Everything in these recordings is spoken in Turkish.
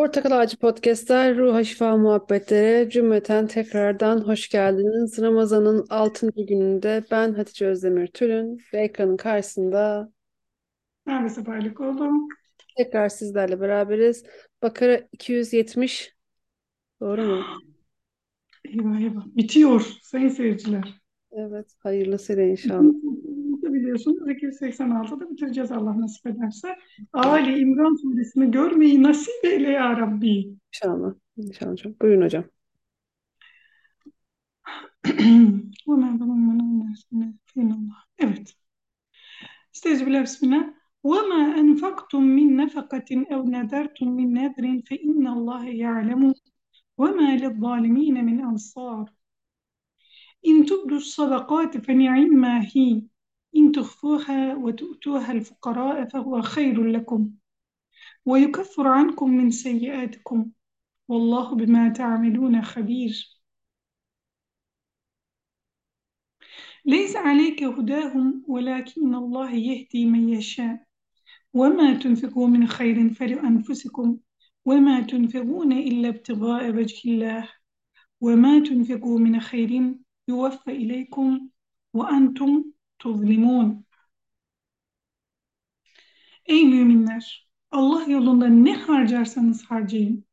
Portakal Ağacı Podcast'ler, Ruha Şifa Muhabbetlere cümleten tekrardan hoş geldiniz. Ramazan'ın 6. gününde ben Hatice Özdemir Tülün ve ekranın karşısında Ben seferlik oldum. tekrar sizlerle beraberiz. Bakara 270, doğru mu? Eyvah eyvah. Bitiyor sayın seyirciler. Evet, hayırlısıyla inşallah. Biliyorsunuz 286'da bitireceğiz Allah nasip ederse. Ali İmran suresini görmeyi nasip eyle ya Rabbi. İnşallah. İnşallah hocam. Buyurun hocam. Evet. Estağfirullah bismillah. وَمَا أَنْفَقْتُم مِّن نَفَقَةٍ أَوْ نَذَرْتُم مِّن نَذْرٍ فَإِنَّ اللَّهَ يَعْلَمُ وَمَا لِلظَّالِمِينَ مِنْ أَنصَارٍ إن تبدوا الصدقات فنعما هي إن تخفوها وتؤتوها الفقراء فهو خير لكم ويكفر عنكم من سيئاتكم والله بما تعملون خبير. ليس عليك هداهم ولكن الله يهدي من يشاء. وما تنفقوا من خير فلأنفسكم وما تنفقون إلا ابتغاء وجه الله. وما تنفقوا من خير يوفى إليكم وأنتم tuzlimun. Ey müminler! Allah yolunda ne harcarsanız harcayın,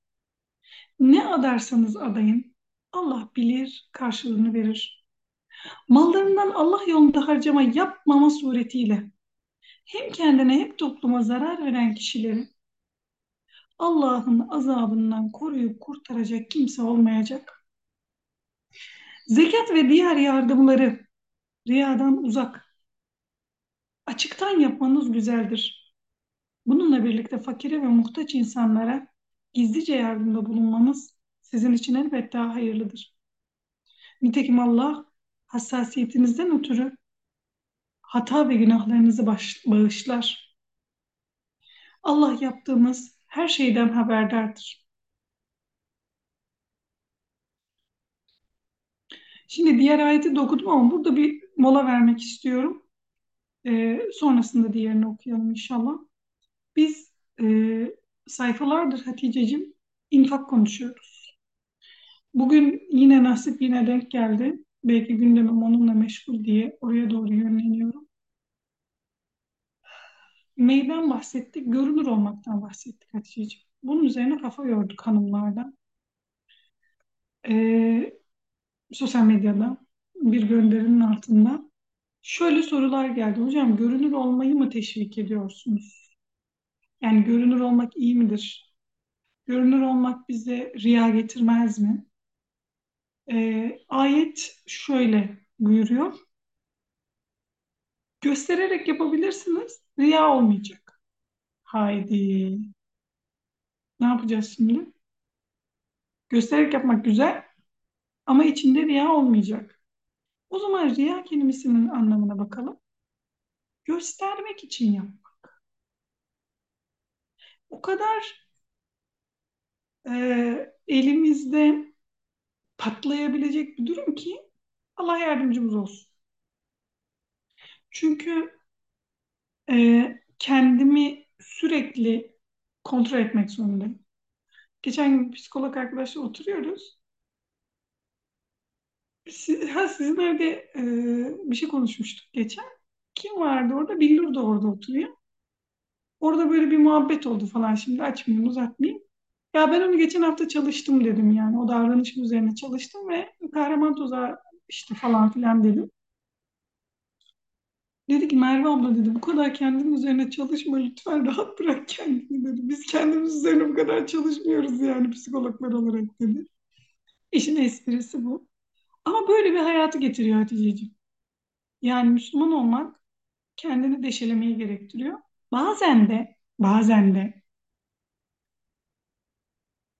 ne adarsanız adayın, Allah bilir, karşılığını verir. Mallarından Allah yolunda harcama yapmama suretiyle hem kendine hem topluma zarar veren kişileri Allah'ın azabından koruyup kurtaracak kimse olmayacak. Zekat ve diğer yardımları riyadan uzak, açıktan yapmanız güzeldir. Bununla birlikte fakire ve muhtaç insanlara gizlice yardımda bulunmanız sizin için elbette daha hayırlıdır. Nitekim Allah hassasiyetinizden ötürü hata ve günahlarınızı bağışlar. Allah yaptığımız her şeyden haberdardır. Şimdi diğer ayeti de okudum ama burada bir mola vermek istiyorum. Ee, sonrasında diğerini okuyalım inşallah. Biz e, sayfalardır Hatice'cim infak konuşuyoruz. Bugün yine nasip yine denk geldi. Belki gündemim onunla meşgul diye oraya doğru yönleniyorum. Neyden bahsettik? Görünür olmaktan bahsettik Hatice'ciğim. Bunun üzerine kafa yorduk hanımlardan. Ee, sosyal medyada bir gönderinin altında şöyle sorular geldi. Hocam görünür olmayı mı teşvik ediyorsunuz? Yani görünür olmak iyi midir? Görünür olmak bize riya getirmez mi? Ee, ayet şöyle buyuruyor. Göstererek yapabilirsiniz, riya olmayacak. Haydi. Ne yapacağız şimdi? Göstererek yapmak güzel ama içinde riya olmayacak. O zaman riya kelimesinin anlamına bakalım. Göstermek için yapmak. O kadar e, elimizde patlayabilecek bir durum ki Allah yardımcımız olsun. Çünkü e, kendimi sürekli kontrol etmek zorundayım. Geçen gün psikolog arkadaşla oturuyoruz. Siz, ha, sizin evde e, bir şey konuşmuştuk geçen. Kim vardı orada? Billur da orada oturuyor. Orada böyle bir muhabbet oldu falan. Şimdi açmayayım, uzatmayayım. Ya ben onu geçen hafta çalıştım dedim yani. O davranışım üzerine çalıştım ve kahraman tuzağı işte falan filan dedim. Dedi ki Merve abla dedi bu kadar kendin üzerine çalışma lütfen rahat bırak kendini dedi. Biz kendimiz üzerine bu kadar çalışmıyoruz yani psikologlar olarak dedi. İşin esprisi bu. Ama böyle bir hayatı getiriyor Hatice'ciğim. Yani Müslüman olmak kendini deşelemeyi gerektiriyor. Bazen de, bazen de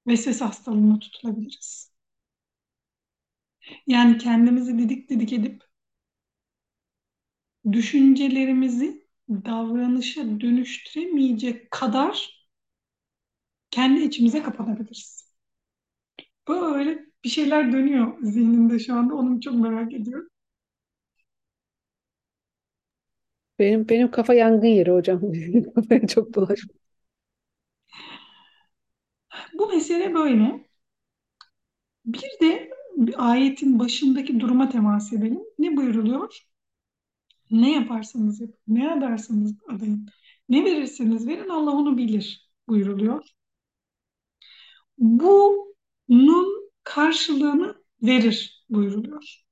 vesvese hastalığına tutulabiliriz. Yani kendimizi didik didik edip düşüncelerimizi davranışa dönüştüremeyecek kadar kendi içimize kapanabiliriz. Böyle bir şeyler dönüyor zihnimde şu anda. Onu çok merak ediyorum. Benim benim kafa yangın yeri hocam. Kafaya çok bulaşmış. Bu mesele böyle. Bir de ayetin başındaki duruma temas edelim. Ne buyuruluyor? Ne yaparsanız yapın, ne adarsanız adayın, ne verirseniz verin Allah onu bilir buyuruluyor. Bunun karşılığını verir buyuruluyor.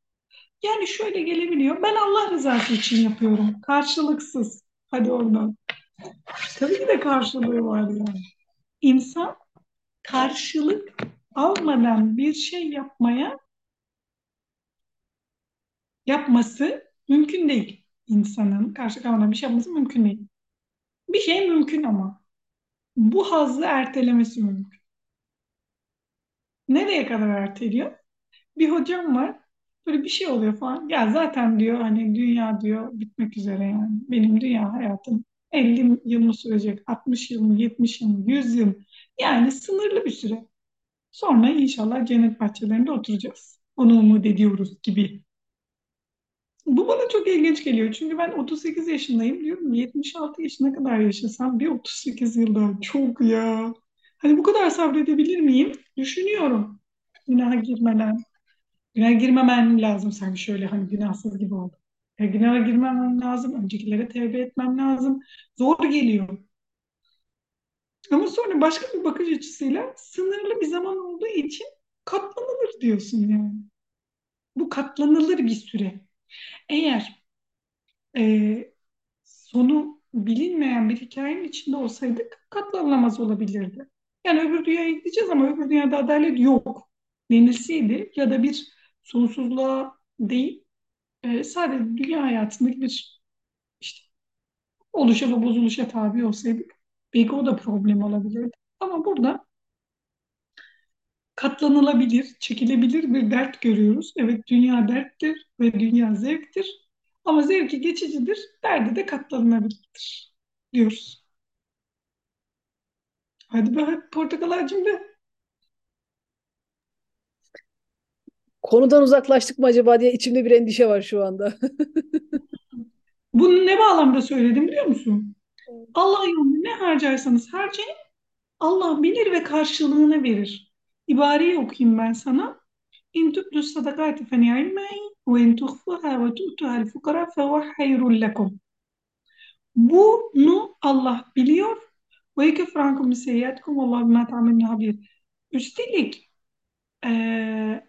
Yani şöyle gelebiliyor. Ben Allah rızası için yapıyorum. Karşılıksız. Hadi oradan. Tabii ki de karşılığı var yani. İnsan karşılık almadan bir şey yapmaya yapması mümkün değil. İnsanın karşılık almadan bir şey yapması mümkün değil. Bir şey mümkün ama bu hazzı ertelemesi mümkün. Nereye kadar erteliyor? Bir hocam var. Böyle bir şey oluyor falan. Ya zaten diyor hani dünya diyor bitmek üzere yani. Benim dünya hayatım 50 yıl mı sürecek, 60 yıl mı, 70 yıl mı, 100 yıl mı? Yani sınırlı bir süre. Sonra inşallah cennet bahçelerinde oturacağız. Onu umut ediyoruz gibi. Bu bana çok ilginç geliyor. Çünkü ben 38 yaşındayım diyorum. 76 yaşına kadar yaşasam bir 38 yıl çok ya. Hani bu kadar sabredebilir miyim? Düşünüyorum. Günaha girmeden. Günaha girmemem lazım sanki şöyle hani günahsız gibi oldu. Ya günaha girmemem lazım. Öncekilere tevbe etmem lazım. Zor geliyor. Ama sonra başka bir bakış açısıyla sınırlı bir zaman olduğu için katlanılır diyorsun yani. Bu katlanılır bir süre. Eğer e, sonu bilinmeyen bir hikayenin içinde olsaydık katlanılamaz olabilirdi. Yani öbür dünyaya gideceğiz ama öbür dünyada adalet yok denilseydi ya da bir sonsuzluğa değil e, sadece dünya hayatındaki bir işte oluşa ve bozuluşa tabi olsaydık belki o da problem olabilirdi. Ama burada katlanılabilir, çekilebilir bir dert görüyoruz. Evet dünya derttir ve dünya zevktir. Ama zevki geçicidir, derdi de katlanılabilirdir diyoruz. Hadi be portakal ağacım de. Konudan uzaklaştık mı acaba diye içimde bir endişe var şu anda. Bunu ne bağlamda söyledim biliyor musun? Allah yolunda ne harcarsanız harcayın, Allah bilir ve karşılığını verir. İbareyi okuyayım ben sana. İn tubdu sadakati fe ni'immehi ve in tuhfuha ve tu'tuha fukara fe huve hayrun lekum. Bunu Allah biliyor. Ve yekefir ankum seyyiatkum vallahu bima ta'melun habir. Üstelik eee,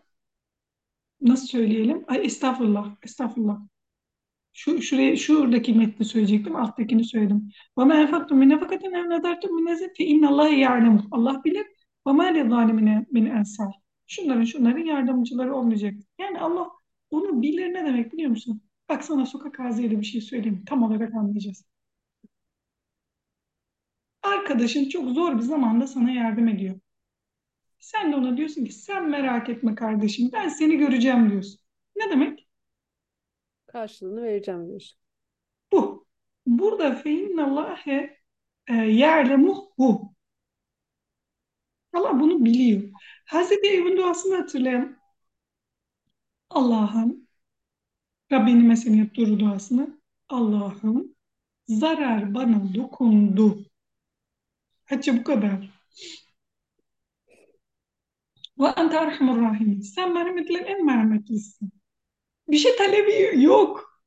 nasıl söyleyelim? Ay, estağfurullah, estağfurullah. Şu, şuraya, şuradaki metni söyleyecektim, alttakini söyledim. وَمَا اَنْفَقْتُمْ مِنْ نَفَقَةٍ اَوْ نَذَرْتُمْ مِنْ نَذْرٍ فَاِنَّ اللّٰهَ يَعْلَمُ Allah bilir. وَمَا لِلظَّالِمِينَ مِنْ اَنْصَارٍ Şunların şunların yardımcıları olmayacak. Yani Allah onu bilir ne demek biliyor musun? Bak sana sokak ağzıyla bir şey söyleyeyim. Tam olarak anlayacağız. Arkadaşın çok zor bir zamanda sana yardım ediyor. Sen de ona diyorsun ki sen merak etme kardeşim ben seni göreceğim diyorsun. Ne demek? Karşılığını vereceğim diyorsun. Bu. Burada feinnallâhe e, ya'lemuhu. Allah bunu biliyor. Hazreti Eyüp'ün duasını hatırlayalım. Allah'ım, Rabbinin mesela yaptığı duasını. Allah'ım zarar bana dokundu. Hacı bu kadar. Ve ente erhamur rahimin. Sen merhametlerin en merhametlisin. Bir şey talebi yok.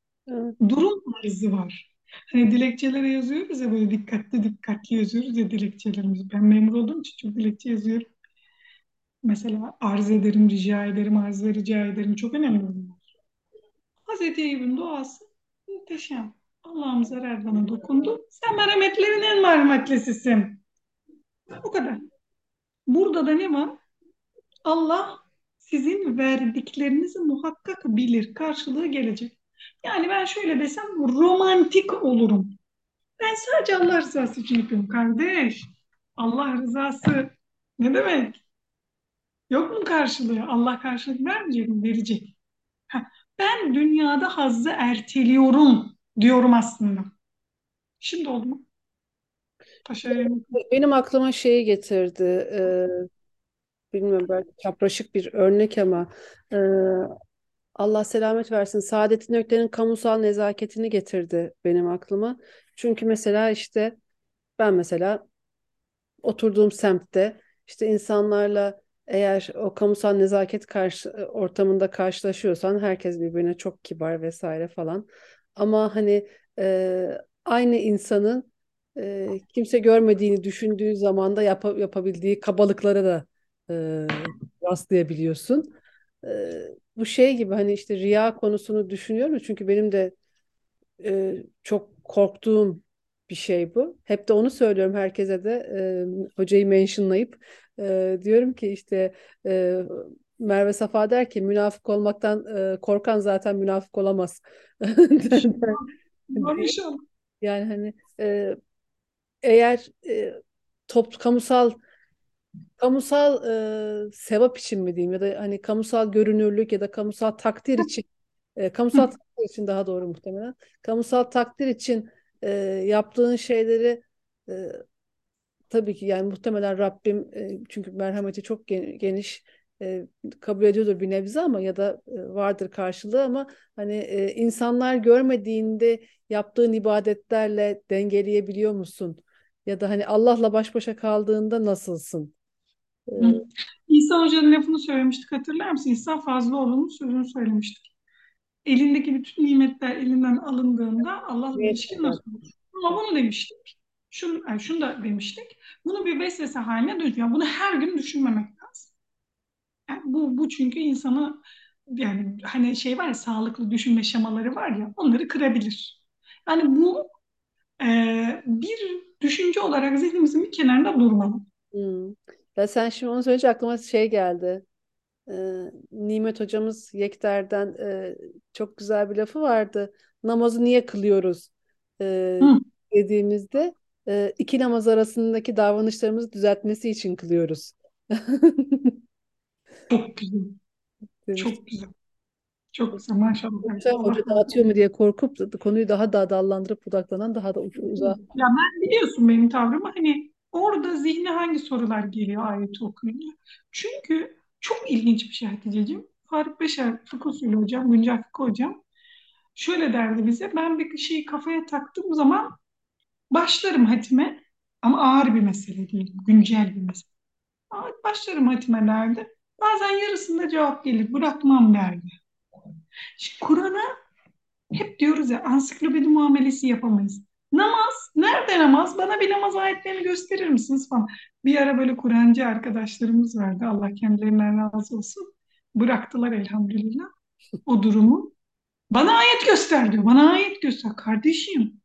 Durum tarzı var. Hani dilekçelere yazıyoruz ya böyle dikkatli dikkatli yazıyoruz ya dilekçelerimizi. Ben memur olduğum için çok dilekçe yazıyorum. Mesela arz ederim, rica ederim, arz ve rica ederim. Çok önemli bunlar. Hazreti Eyüp'ün duası muhteşem. Allah'ım zarar bana dokundu. Sen merhametlerin en merhametlisisin. Bu kadar. Burada da ne var? Allah sizin verdiklerinizi muhakkak bilir. Karşılığı gelecek. Yani ben şöyle desem romantik olurum. Ben sadece Allah rızası için yapıyorum kardeş. Allah rızası ne demek? Yok mu karşılığı? Allah karşılık vermeyecek mi? Verecek. Ben dünyada hazzı erteliyorum diyorum aslında. Şimdi oldu mu? Benim aklıma şeyi getirdi. e, bilmiyorum belki çapraşık bir örnek ama e, Allah selamet versin. Saadettin Ökten'in kamusal nezaketini getirdi benim aklıma. Çünkü mesela işte ben mesela oturduğum semtte işte insanlarla eğer o kamusal nezaket karşı, ortamında karşılaşıyorsan herkes birbirine çok kibar vesaire falan. Ama hani e, aynı insanın e, kimse görmediğini düşündüğü zaman da yap yapabildiği kabalıklara da e, rastlayabiliyorsun. E, bu şey gibi hani işte riya konusunu düşünüyorum çünkü benim de e, çok korktuğum bir şey bu. Hep de onu söylüyorum herkese de e, hocayı mentionlayıp e, diyorum ki işte e, Merve Safa der ki münafık olmaktan e, korkan zaten münafık olamaz. Yani hani e, eğer e, top kamusal kamusal e, sevap için mi diyeyim ya da hani kamusal görünürlük ya da kamusal takdir için e, kamusal takdir için daha doğru muhtemelen. Kamusal takdir için e, yaptığın şeyleri e, tabii ki yani muhtemelen Rabbim e, çünkü merhameti çok geniş e, kabul ediyordur bir nebze ama ya da e, vardır karşılığı ama hani e, insanlar görmediğinde yaptığın ibadetlerle dengeleyebiliyor musun? Ya da hani Allah'la baş başa kaldığında nasılsın? E, İsa Hoca'nın lafını söylemiştik hatırlar mısın? İsa Fazlıoğlu'nun sözünü söylemiştik. Elindeki bütün nimetler elinden alındığında Allah'la Evet, ilişkin nasıl olur? Ama bunu demiştik. Şunu, yani şunu da demiştik. Bunu bir vesvese haline dönüyor. Bunu her gün düşünmemek lazım. Yani bu, bu çünkü insanı yani hani şey var ya sağlıklı düşünme şemaları var ya onları kırabilir. Yani bu e, bir düşünce olarak zihnimizin bir kenarında durmalı. Hmm. Ya sen şimdi onu söyleyince aklıma şey geldi. Ee, Nimet hocamız Yekter'den e, çok güzel bir lafı vardı. Namazı niye kılıyoruz e, Hı, dediğimizde e, iki namaz arasındaki davranışlarımızı düzeltmesi için kılıyoruz. çok güzel. demiş. Çok güzel. Çok güzel maşallah. Yoksa hoca dağıtıyor mu diye korkup konuyu daha da dallandırıp budaklanan daha da uzağa. Ya ben biliyorsun benim tavrımı hani orada zihne hangi sorular geliyor ayeti okuyunca. Çünkü çok ilginç bir şey Hatice'ciğim. Faruk Beşer fıkıh usulü hocam, güncel fıkıh hocam şöyle derdi bize. Ben bir şeyi kafaya taktığım zaman başlarım hatime ama ağır bir mesele değil, güncel bir mesele. Başlarım hatime derdi. Bazen yarısında cevap gelir, bırakmam derdi. Kur'an'a hep diyoruz ya ansiklopedi muamelesi yapamayız. Namaz, nerede namaz? Bana bir namaz ayetlerini gösterir misiniz falan. Bir ara böyle Kur'ancı arkadaşlarımız vardı. Allah kendilerinden razı olsun. Bıraktılar elhamdülillah o durumu. Bana ayet göster diyor. Bana ayet göster. Kardeşim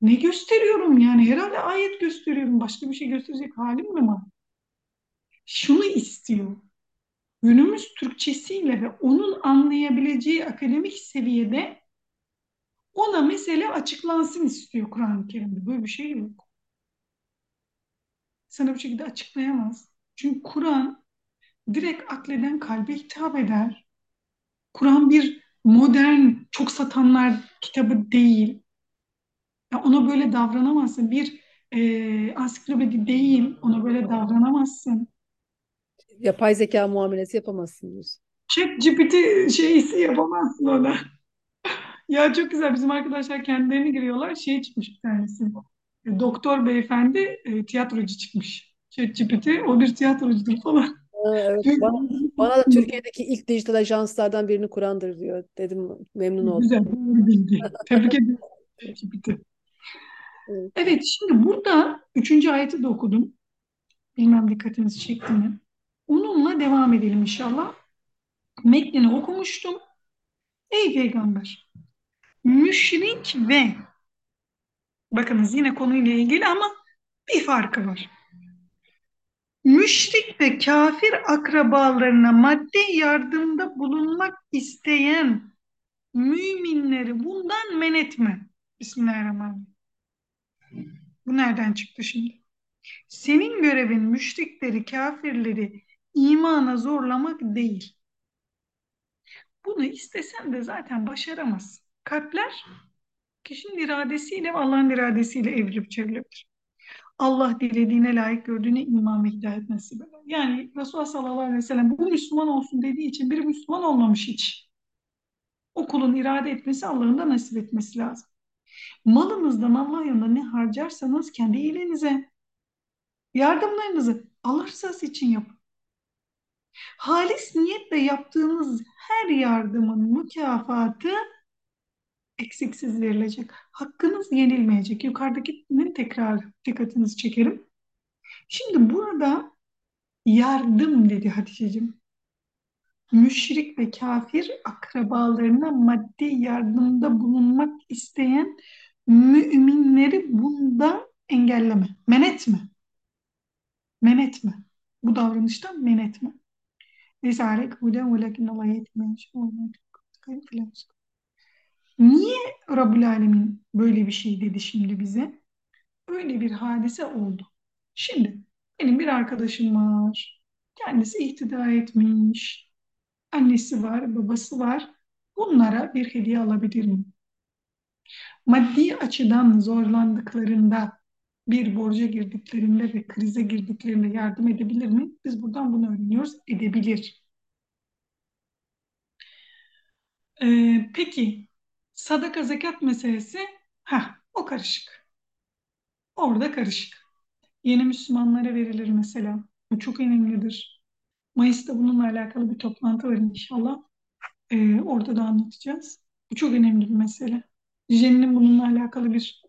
ne gösteriyorum yani? Herhalde ayet gösteriyorum. Başka bir şey gösterecek halim mi var? Şunu istiyor. Günümüz Türkçesiyle ve onun anlayabileceği akademik seviyede ona mesele açıklansın istiyor Kur'an-ı Kerim'de. Böyle bir şey yok. Sana bu şekilde açıklayamaz. Çünkü Kur'an direkt akleden kalbe hitap eder. Kur'an bir modern, çok satanlar kitabı değil. Ya ona böyle davranamazsın. Bir e, ansiklopedi değil, ona böyle davranamazsın. Yapay zeka muamelesi yapamazsın diyorsun. ChatGPT şeysi yapamazsın ona. Ya çok güzel bizim arkadaşlar kendilerini giriyorlar. Şey çıkmış bir tanesi. Doktor beyefendi e, tiyatrocu çıkmış. ChatGPT o bir tiyatrocudur falan. Evet. Bana, bana da Türkiye'deki ilk dijital ajanslardan birini kurandır diyor. Dedim memnun oldum. Güzel bildi. Tebrik ederim ChatGPT. Evet. Evet şimdi burada üçüncü ayeti de okudum. Bilmem dikkatinizi çekti mi? Onunla devam edelim inşallah. Metnini okumuştum. Ey peygamber müşrik ve bakınız yine konuyla ilgili ama bir farkı var. Müşrik ve kafir akrabalarına maddi yardımda bulunmak isteyen müminleri bundan men etme. Bismillahirrahmanirrahim. Bu nereden çıktı şimdi? Senin görevin müşrikleri, kafirleri imana zorlamak değil. Bunu istesen de zaten başaramazsın. Kalpler kişinin iradesiyle ve Allah'ın iradesiyle evrilip çevrilebilir. Allah dilediğine layık gördüğüne iman ve hidayet nasip eder. Yani Resulullah sallallahu aleyhi ve sellem bu Müslüman olsun dediği için biri Müslüman olmamış hiç. O kulun irade etmesi Allah'ın da nasip etmesi lazım. Malınızdan Allah yolunda ne harcarsanız kendi iyiliğinize, yardımlarınızı Allah rızası için yapın. Halis niyetle yaptığınız her yardımın mükafatı eksiksiz verilecek. Hakkınız yenilmeyecek. Yukarıdakinin tekrar dikkatinizi çekerim. Şimdi burada yardım dedi Hatice'cim. Müşrik ve kafir akrabalarına maddi yardımda bulunmak isteyen müminleri bundan engelleme. Men etme. Men etme. Bu davranıştan men etme. Leysa aleyk huden ve lakin Allah yetmeyen Niye Rabbul Alemin böyle bir şey dedi şimdi bize? Öyle bir hadise oldu. Şimdi benim bir arkadaşım var. Kendisi ihtida etmiş. Annesi var, babası var. Bunlara bir hediye alabilir mi? Maddi açıdan zorlandıklarında, bir borca girdiklerinde ve krize girdiklerinde yardım edebilir mi? Biz buradan bunu öğreniyoruz. Edebilir. Ee, peki sadaka zekat meselesi ha o karışık. Orada karışık. Yeni Müslümanlara verilir mesela. Bu çok önemlidir. Mayıs'ta bununla alakalı bir toplantı var inşallah. Ee, orada da anlatacağız. Bu çok önemli bir mesele. Jen'in bununla alakalı bir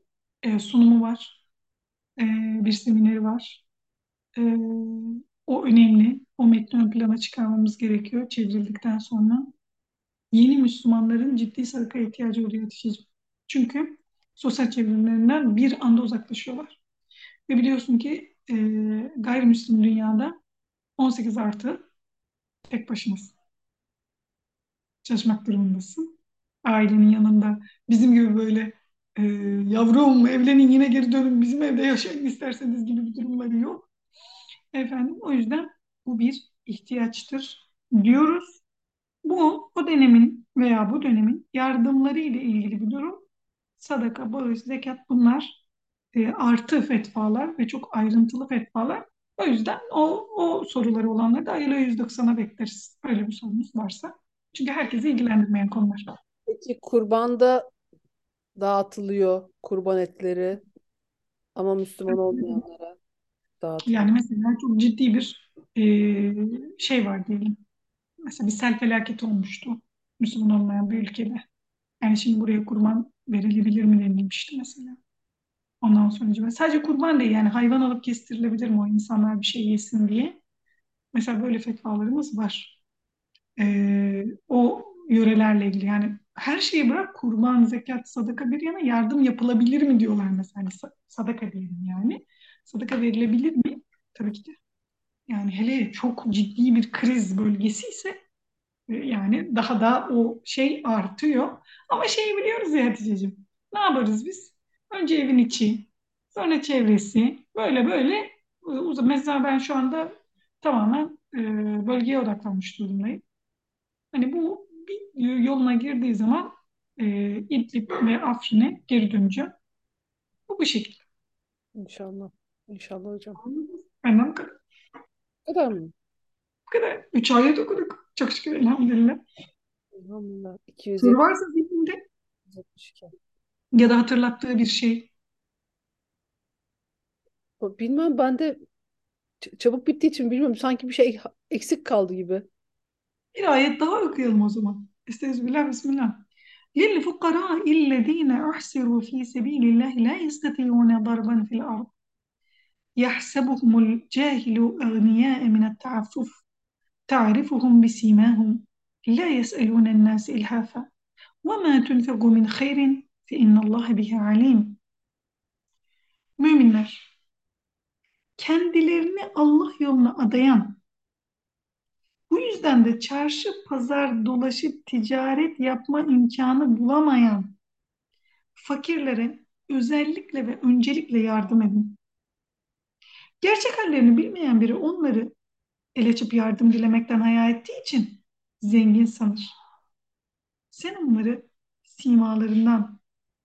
e, sunumu var. E, bir semineri var. E, o önemli. O metni ön plana çıkarmamız gerekiyor çevrildikten sonra. Yeni Müslümanların ciddi sadaka ihtiyacı oluyor Hatice'ciğim. Çünkü sosyal çevrimlerinden bir anda uzaklaşıyorlar. Ve biliyorsun ki e, gayrimüslim dünyada 18 artı tek başınasın. Çalışmak durumundasın. Ailenin yanında bizim gibi böyle e, yavrum evlenin yine geri dönün bizim evde yaşayın isterseniz gibi bir durumları yok. Efendim o yüzden bu bir ihtiyaçtır diyoruz. Bu o dönemin veya bu dönemin yardımları ile ilgili bir durum. Sadaka, bağış, zekat bunlar e, artı fetvalar ve çok ayrıntılı fetvalar. O yüzden o, o soruları olanları da ayıla 190'a bekleriz. Öyle bir sorunuz varsa. Çünkü herkesi ilgilendirmeyen konular. Peki kurbanda dağıtılıyor kurban etleri ama Müslüman olmayanlara dağıtılıyor. Yani mesela çok ciddi bir e, şey var diyelim. Mesela bir sel felaketi olmuştu Müslüman olmayan bir ülkede. Yani şimdi buraya kurban verilebilir mi denilmişti mesela. Ondan sonra sadece kurban değil yani hayvan alıp kestirilebilir mi o insanlar bir şey yesin diye. Mesela böyle fetvalarımız var. Ee, o yörelerle ilgili yani her şeyi bırak kurban, zekat, sadaka bir yana yardım yapılabilir mi diyorlar mesela hani sadaka diyelim yani. Sadaka verilebilir mi? Tabii ki de. Yani hele çok ciddi bir kriz bölgesi ise e, yani daha da o şey artıyor. Ama şeyi biliyoruz ya Hatice'ciğim. Ne yaparız biz? Önce evin içi, sonra çevresi. Böyle böyle e. Mesela ben şu anda tamamen e, bölgeye odaklanmış durumdayım. Hani bu yoluna girdiği zaman e, İdlib ve Afrin'e geri döneceğim. Bu bu şekilde. İnşallah. İnşallah hocam. Benden bu kadar. Bu kadar mı? Bu kadar. Üç ayet okuduk. Çok şükür elhamdülillah. Elhamdülillah. Soru varsa zihninde 272. ya da hatırlattığı bir şey. Bilmem ben de çabuk bittiği için bilmiyorum. Sanki bir şey eksik kaldı gibi. Bir ayet daha okuyalım o zaman. Estağfirullah, Bismillah. للفقراء الذين أحصروا في سبيل الله لا يستطيعون ضربا في الأرض. يحسبهم الجاهل أغنياء من التعفف. تعرفهم بسيماهم. لا يسألون الناس إلحافا. وما تنفق من خير فإن الله به عليم. Müminler, kendilerini Allah yoluna adayan, bu yüzden de çarşı pazar dolaşıp ticaret yapma imkanı bulamayan fakirlere özellikle ve öncelikle yardım edin. Gerçek hallerini bilmeyen biri onları el açıp yardım dilemekten hayal ettiği için zengin sanır. Sen onları simalarından,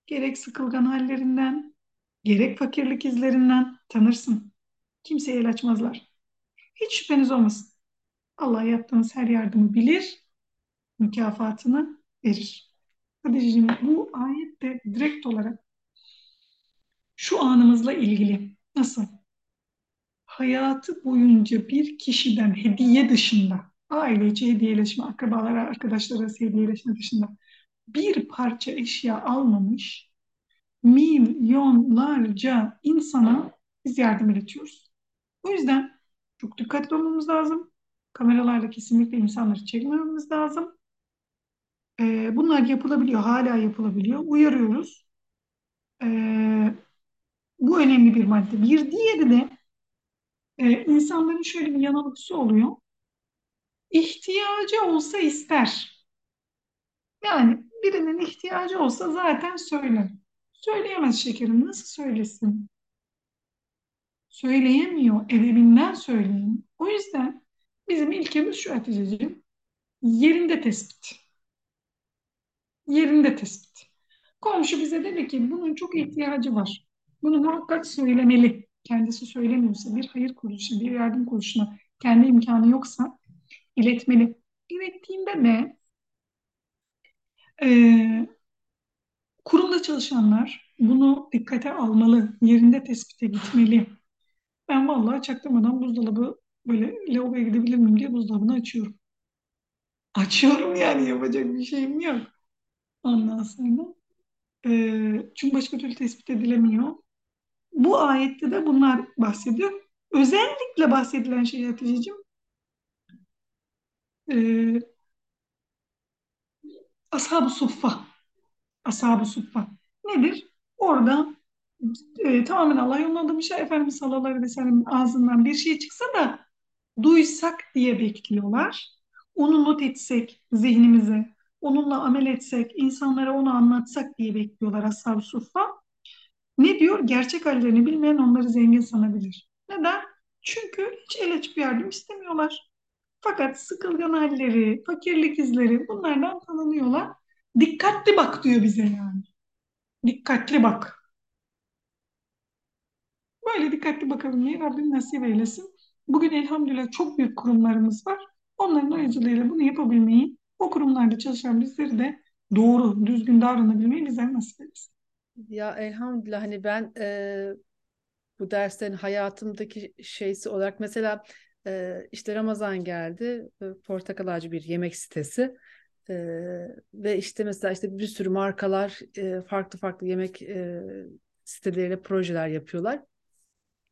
gerek sıkılgan hallerinden, gerek fakirlik izlerinden tanırsın. Kimseye el açmazlar. Hiç şüpheniz olmasın. Allah yaptığınız her yardımı bilir, mükafatını verir. Hadiceciğim bu ayet de direkt olarak şu anımızla ilgili. Nasıl? hayatı boyunca bir kişiden hediye dışında, aile içi hediyeleşme, akrabalara, arkadaşlara hediyeleşme dışında bir parça eşya almamış milyonlarca insana biz yardım iletiyoruz. O yüzden çok dikkatli olmamız lazım. Kameralarla kesinlikle insanları çekmememiz lazım. Ee, bunlar yapılabiliyor, hala yapılabiliyor. Uyarıyoruz. Ee, bu önemli bir madde. Bir diğeri de e, insanların şöyle bir yanılgısı oluyor. İhtiyacı olsa ister. Yani birinin ihtiyacı olsa zaten söyler. Söyleyemez şekerim. Nasıl söylesin? Söyleyemiyor. Edebinden söyleyin. O yüzden bizim ilkemiz şu Hatice'ciğim. Yerinde tespit. Yerinde tespit. Komşu bize dedi ki bunun çok ihtiyacı var. Bunu muhakkak söylemeli. Kendisi söylemiyorsa bir hayır kuruluşu, bir yardım kuruluşuna kendi imkanı yoksa iletmeli. İlettiğinde de e, kurumda çalışanlar bunu dikkate almalı, yerinde tespite gitmeli. Ben vallahi çaktırmadan buzdolabı böyle lavaboya gidebilir miyim diye buzdolabını açıyorum. Açıyorum yani yapacak bir şeyim yok. Ondan sonra. E, çünkü başka türlü tespit edilemiyor. Bu ayette de bunlar bahsediyor. Özellikle bahsedilen şey Hatice'cim e, Ashab-ı Suffa. Ashab-ı Suffa. Nedir? Orada e, tamamen Allah yoluna adamışlar. Efendimiz sallallahu aleyhi ve sellem'in ağzından bir şey çıksa da duysak diye bekliyorlar. Onu not etsek zihnimize, onunla amel etsek, insanlara onu anlatsak diye bekliyorlar Ashab-ı Suffa. Ne diyor? Gerçek hallerini bilmeyen onları zengin sanabilir. Neden? Çünkü hiç el açıp yardım istemiyorlar. Fakat sıkılgan halleri, fakirlik izleri bunlardan tanınıyorlar. Dikkatli bak diyor bize yani. Dikkatli bak. Böyle dikkatli bakabilmeyi Rabbim nasip eylesin. Bugün elhamdülillah çok büyük kurumlarımız var. Onların aracılığıyla bunu yapabilmeyi, o kurumlarda çalışan bizleri de doğru, düzgün davranabilmeyi bize nasip eylesin. Ya elhamdülillah hani ben e, bu derslerin hayatımdaki şeysi olarak mesela e, işte Ramazan geldi, e, Portakal Ağacı bir yemek sitesi. Ee, ve işte mesela işte bir sürü markalar e, farklı farklı yemek e, siteleriyle projeler yapıyorlar.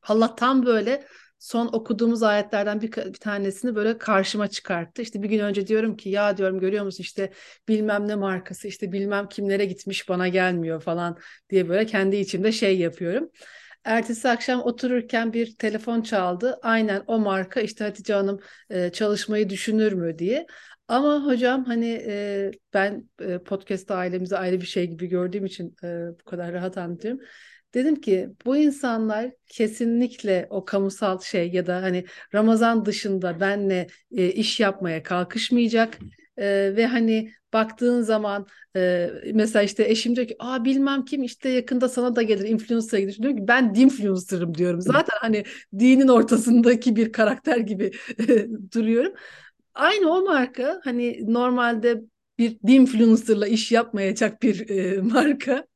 Allah tam böyle son okuduğumuz ayetlerden bir, bir tanesini böyle karşıma çıkarttı. İşte bir gün önce diyorum ki ya diyorum görüyor musun işte bilmem ne markası işte bilmem kimlere gitmiş bana gelmiyor falan diye böyle kendi içimde şey yapıyorum. Ertesi akşam otururken bir telefon çaldı. Aynen o marka işte Hatice Hanım e, çalışmayı düşünür mü diye. Ama hocam hani e, ben e, podcast ailemizi ayrı bir şey gibi gördüğüm için e, bu kadar rahat anlatıyorum. Dedim ki bu insanlar kesinlikle o kamusal şey ya da hani Ramazan dışında benle e, iş yapmaya kalkışmayacak e, ve hani baktığın zaman e, mesela işte eşim diyor ki aa bilmem kim işte yakında sana da gelir influencer'a gidiyor. Diyorum ki ben dinfluencer'ım diyorum. Zaten hani dinin ortasındaki bir karakter gibi duruyorum. Aynı o marka hani normalde bir influencer'la iş yapmayacak bir e, marka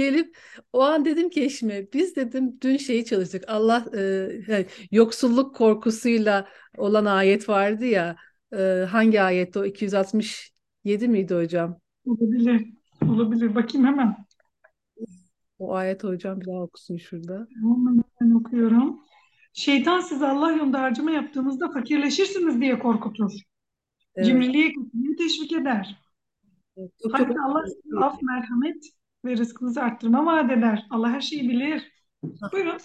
gelip o an dedim ki eşime biz dedim dün şeyi çalıştık Allah e, yoksulluk korkusuyla olan ayet vardı ya e, hangi ayet o 267 miydi hocam? Olabilir. Olabilir. Bakayım hemen. O ayet hocam bir daha okusun şurada. Hemen ben okuyorum. Şeytan size Allah yolunda harcama yaptığınızda fakirleşirsiniz diye korkutur. Evet. Cimriliğe kötülüğü teşvik eder. Evet, çok çok Hatta Allah size af, merhamet ve rızkınızı arttırma vaat eder. Allah her şeyi bilir. Buyurun.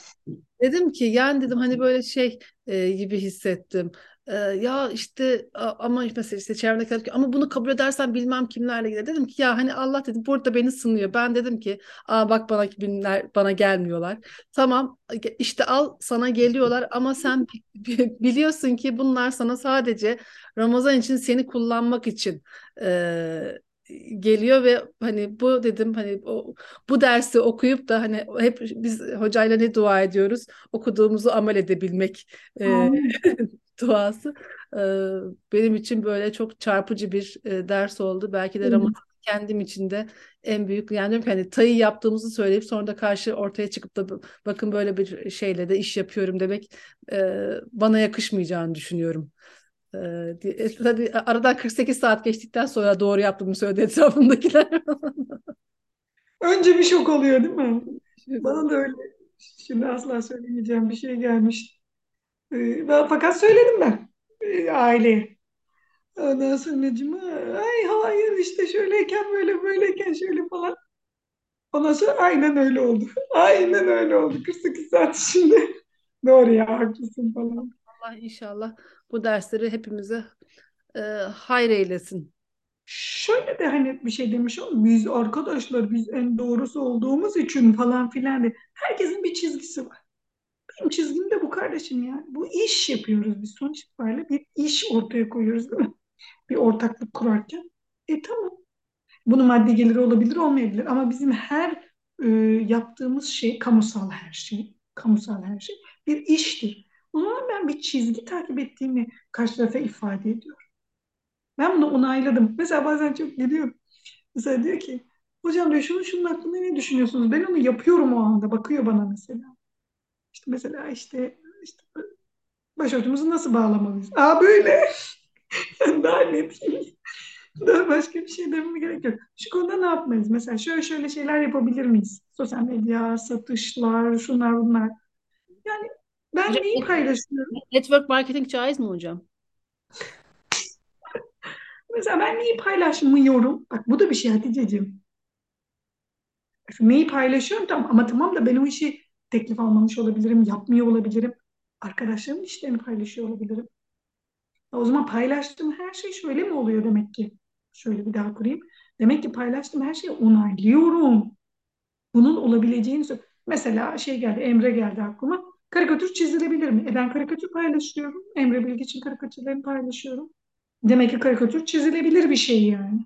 Dedim ki yani dedim hani böyle şey e, gibi hissettim. E, ya işte a- ama mesela işte çevremdekiler ki ama bunu kabul edersen bilmem kimlerle gider. Dedim ki ya hani Allah dedim burada beni sınıyor. Ben dedim ki aa bak bana kimler bana gelmiyorlar. Tamam işte al sana geliyorlar ama sen bi- biliyorsun ki bunlar sana sadece Ramazan için seni kullanmak için e, geliyor ve hani bu dedim hani o, bu dersi okuyup da hani hep biz hocayla ne dua ediyoruz? Okuduğumuzu amel edebilmek e, duası. E, benim için böyle çok çarpıcı bir e, ders oldu. Belki de. Ramazan kendim için de en büyük yani diyorum ki hani tayı yaptığımızı söyleyip sonra da karşı ortaya çıkıp da bakın böyle bir şeyle de iş yapıyorum demek e, bana yakışmayacağını düşünüyorum. E, tabii aradan 48 saat geçtikten sonra doğru yaptığımı söyledi etrafındakiler. Önce bir şok oluyor değil mi? Bana da öyle. Şimdi asla söylemeyeceğim bir şey gelmiş. Ee, ben, fakat söyledim ben e, aileye. Ondan sonra cuma, ay hayır işte şöyleyken böyle böyleyken şöyle falan. Ondan sonra aynen öyle oldu. Aynen öyle oldu. 48 saat içinde. Doğru ya haklısın falan. Allah inşallah bu dersleri hepimize e, hayır eylesin. Şöyle de hani bir şey demiş ama biz arkadaşlar biz en doğrusu olduğumuz için falan filan de. Herkesin bir çizgisi var. Benim çizgim de bu kardeşim yani. Bu iş yapıyoruz biz sonuç itibariyle bir iş ortaya koyuyoruz değil mi? Bir ortaklık kurarken. E tamam. Bunun maddi geliri olabilir olmayabilir ama bizim her e, yaptığımız şey kamusal her şey. Kamusal her şey bir iştir. Zaman ben bir çizgi takip ettiğimi karşı tarafa ifade ediyorum. Ben bunu onayladım. Mesela bazen çok geliyor. Mesela diyor ki hocam diyor şunun şunun hakkında ne düşünüyorsunuz? Ben onu yapıyorum o anda. Bakıyor bana mesela. İşte mesela işte, işte başörtümüzü nasıl bağlamalıyız? Aa böyle. Daha ne? Daha başka bir şey dememe gerek yok. Şu konuda ne yapmayız? Mesela şöyle şöyle şeyler yapabilir miyiz? Sosyal medya, satışlar, şunlar bunlar. Yani ben Hocam, neyi paylaşıyorum? network marketing caiz mi hocam? Mesela ben neyi paylaşmıyorum? Bak bu da bir şey Hatice'ciğim. Neyi paylaşıyorum tamam ama tamam da ben o işi teklif almamış olabilirim, yapmıyor olabilirim. Arkadaşlarımın işlerini paylaşıyor olabilirim. O zaman paylaştığım her şey şöyle mi oluyor demek ki? Şöyle bir daha kurayım. Demek ki paylaştığım her şeyi onaylıyorum. Bunun olabileceğini Mesela şey geldi, Emre geldi aklıma. Karikatür çizilebilir mi? E ben karikatür paylaşıyorum. Emre Bilgiç'in karikatürlerini paylaşıyorum. Demek ki karikatür çizilebilir bir şey yani.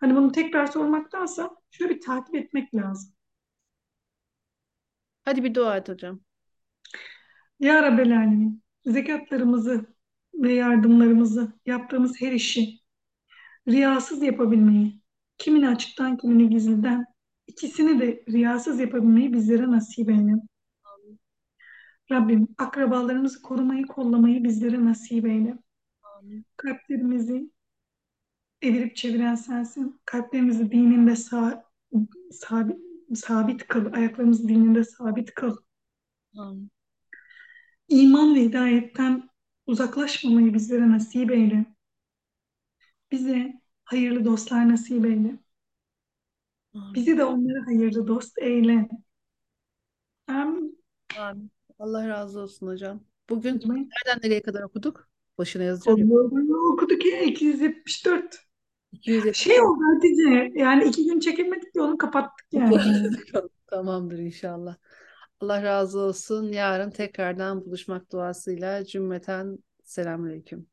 Hani bunu tekrar sormaktansa şöyle bir takip etmek lazım. Hadi bir dua et hocam. Ya Rabbel Alemin, zekatlarımızı ve yardımlarımızı yaptığımız her işi riyasız yapabilmeyi, kimini açıktan kimini gizliden, ikisini de riyasız yapabilmeyi bizlere nasip eyle. Rabbim akrabalarımızı korumayı, kollamayı bizlere nasip eyle. Amin. Kalplerimizi evirip çeviren sensin. Kalplerimizi dininde sağ, sabit, sabit kıl. Ayaklarımızı dininde sabit kıl. Amin. İman ve hidayetten uzaklaşmamayı bizlere nasip eyle. Bize hayırlı dostlar nasip eyle. Amin. Bizi de onlara hayırlı dost eyle. Amin. Amin. Allah razı olsun hocam. Bugün nereden nereye kadar okuduk? Başına yazacağım. Allah'ım okuduk ya 274. 270. Şey oldu Hatice yani iki gün çekilmedik diye onu kapattık yani. Tamamdır inşallah. Allah razı olsun. Yarın tekrardan buluşmak duasıyla cümleten selamünaleyküm.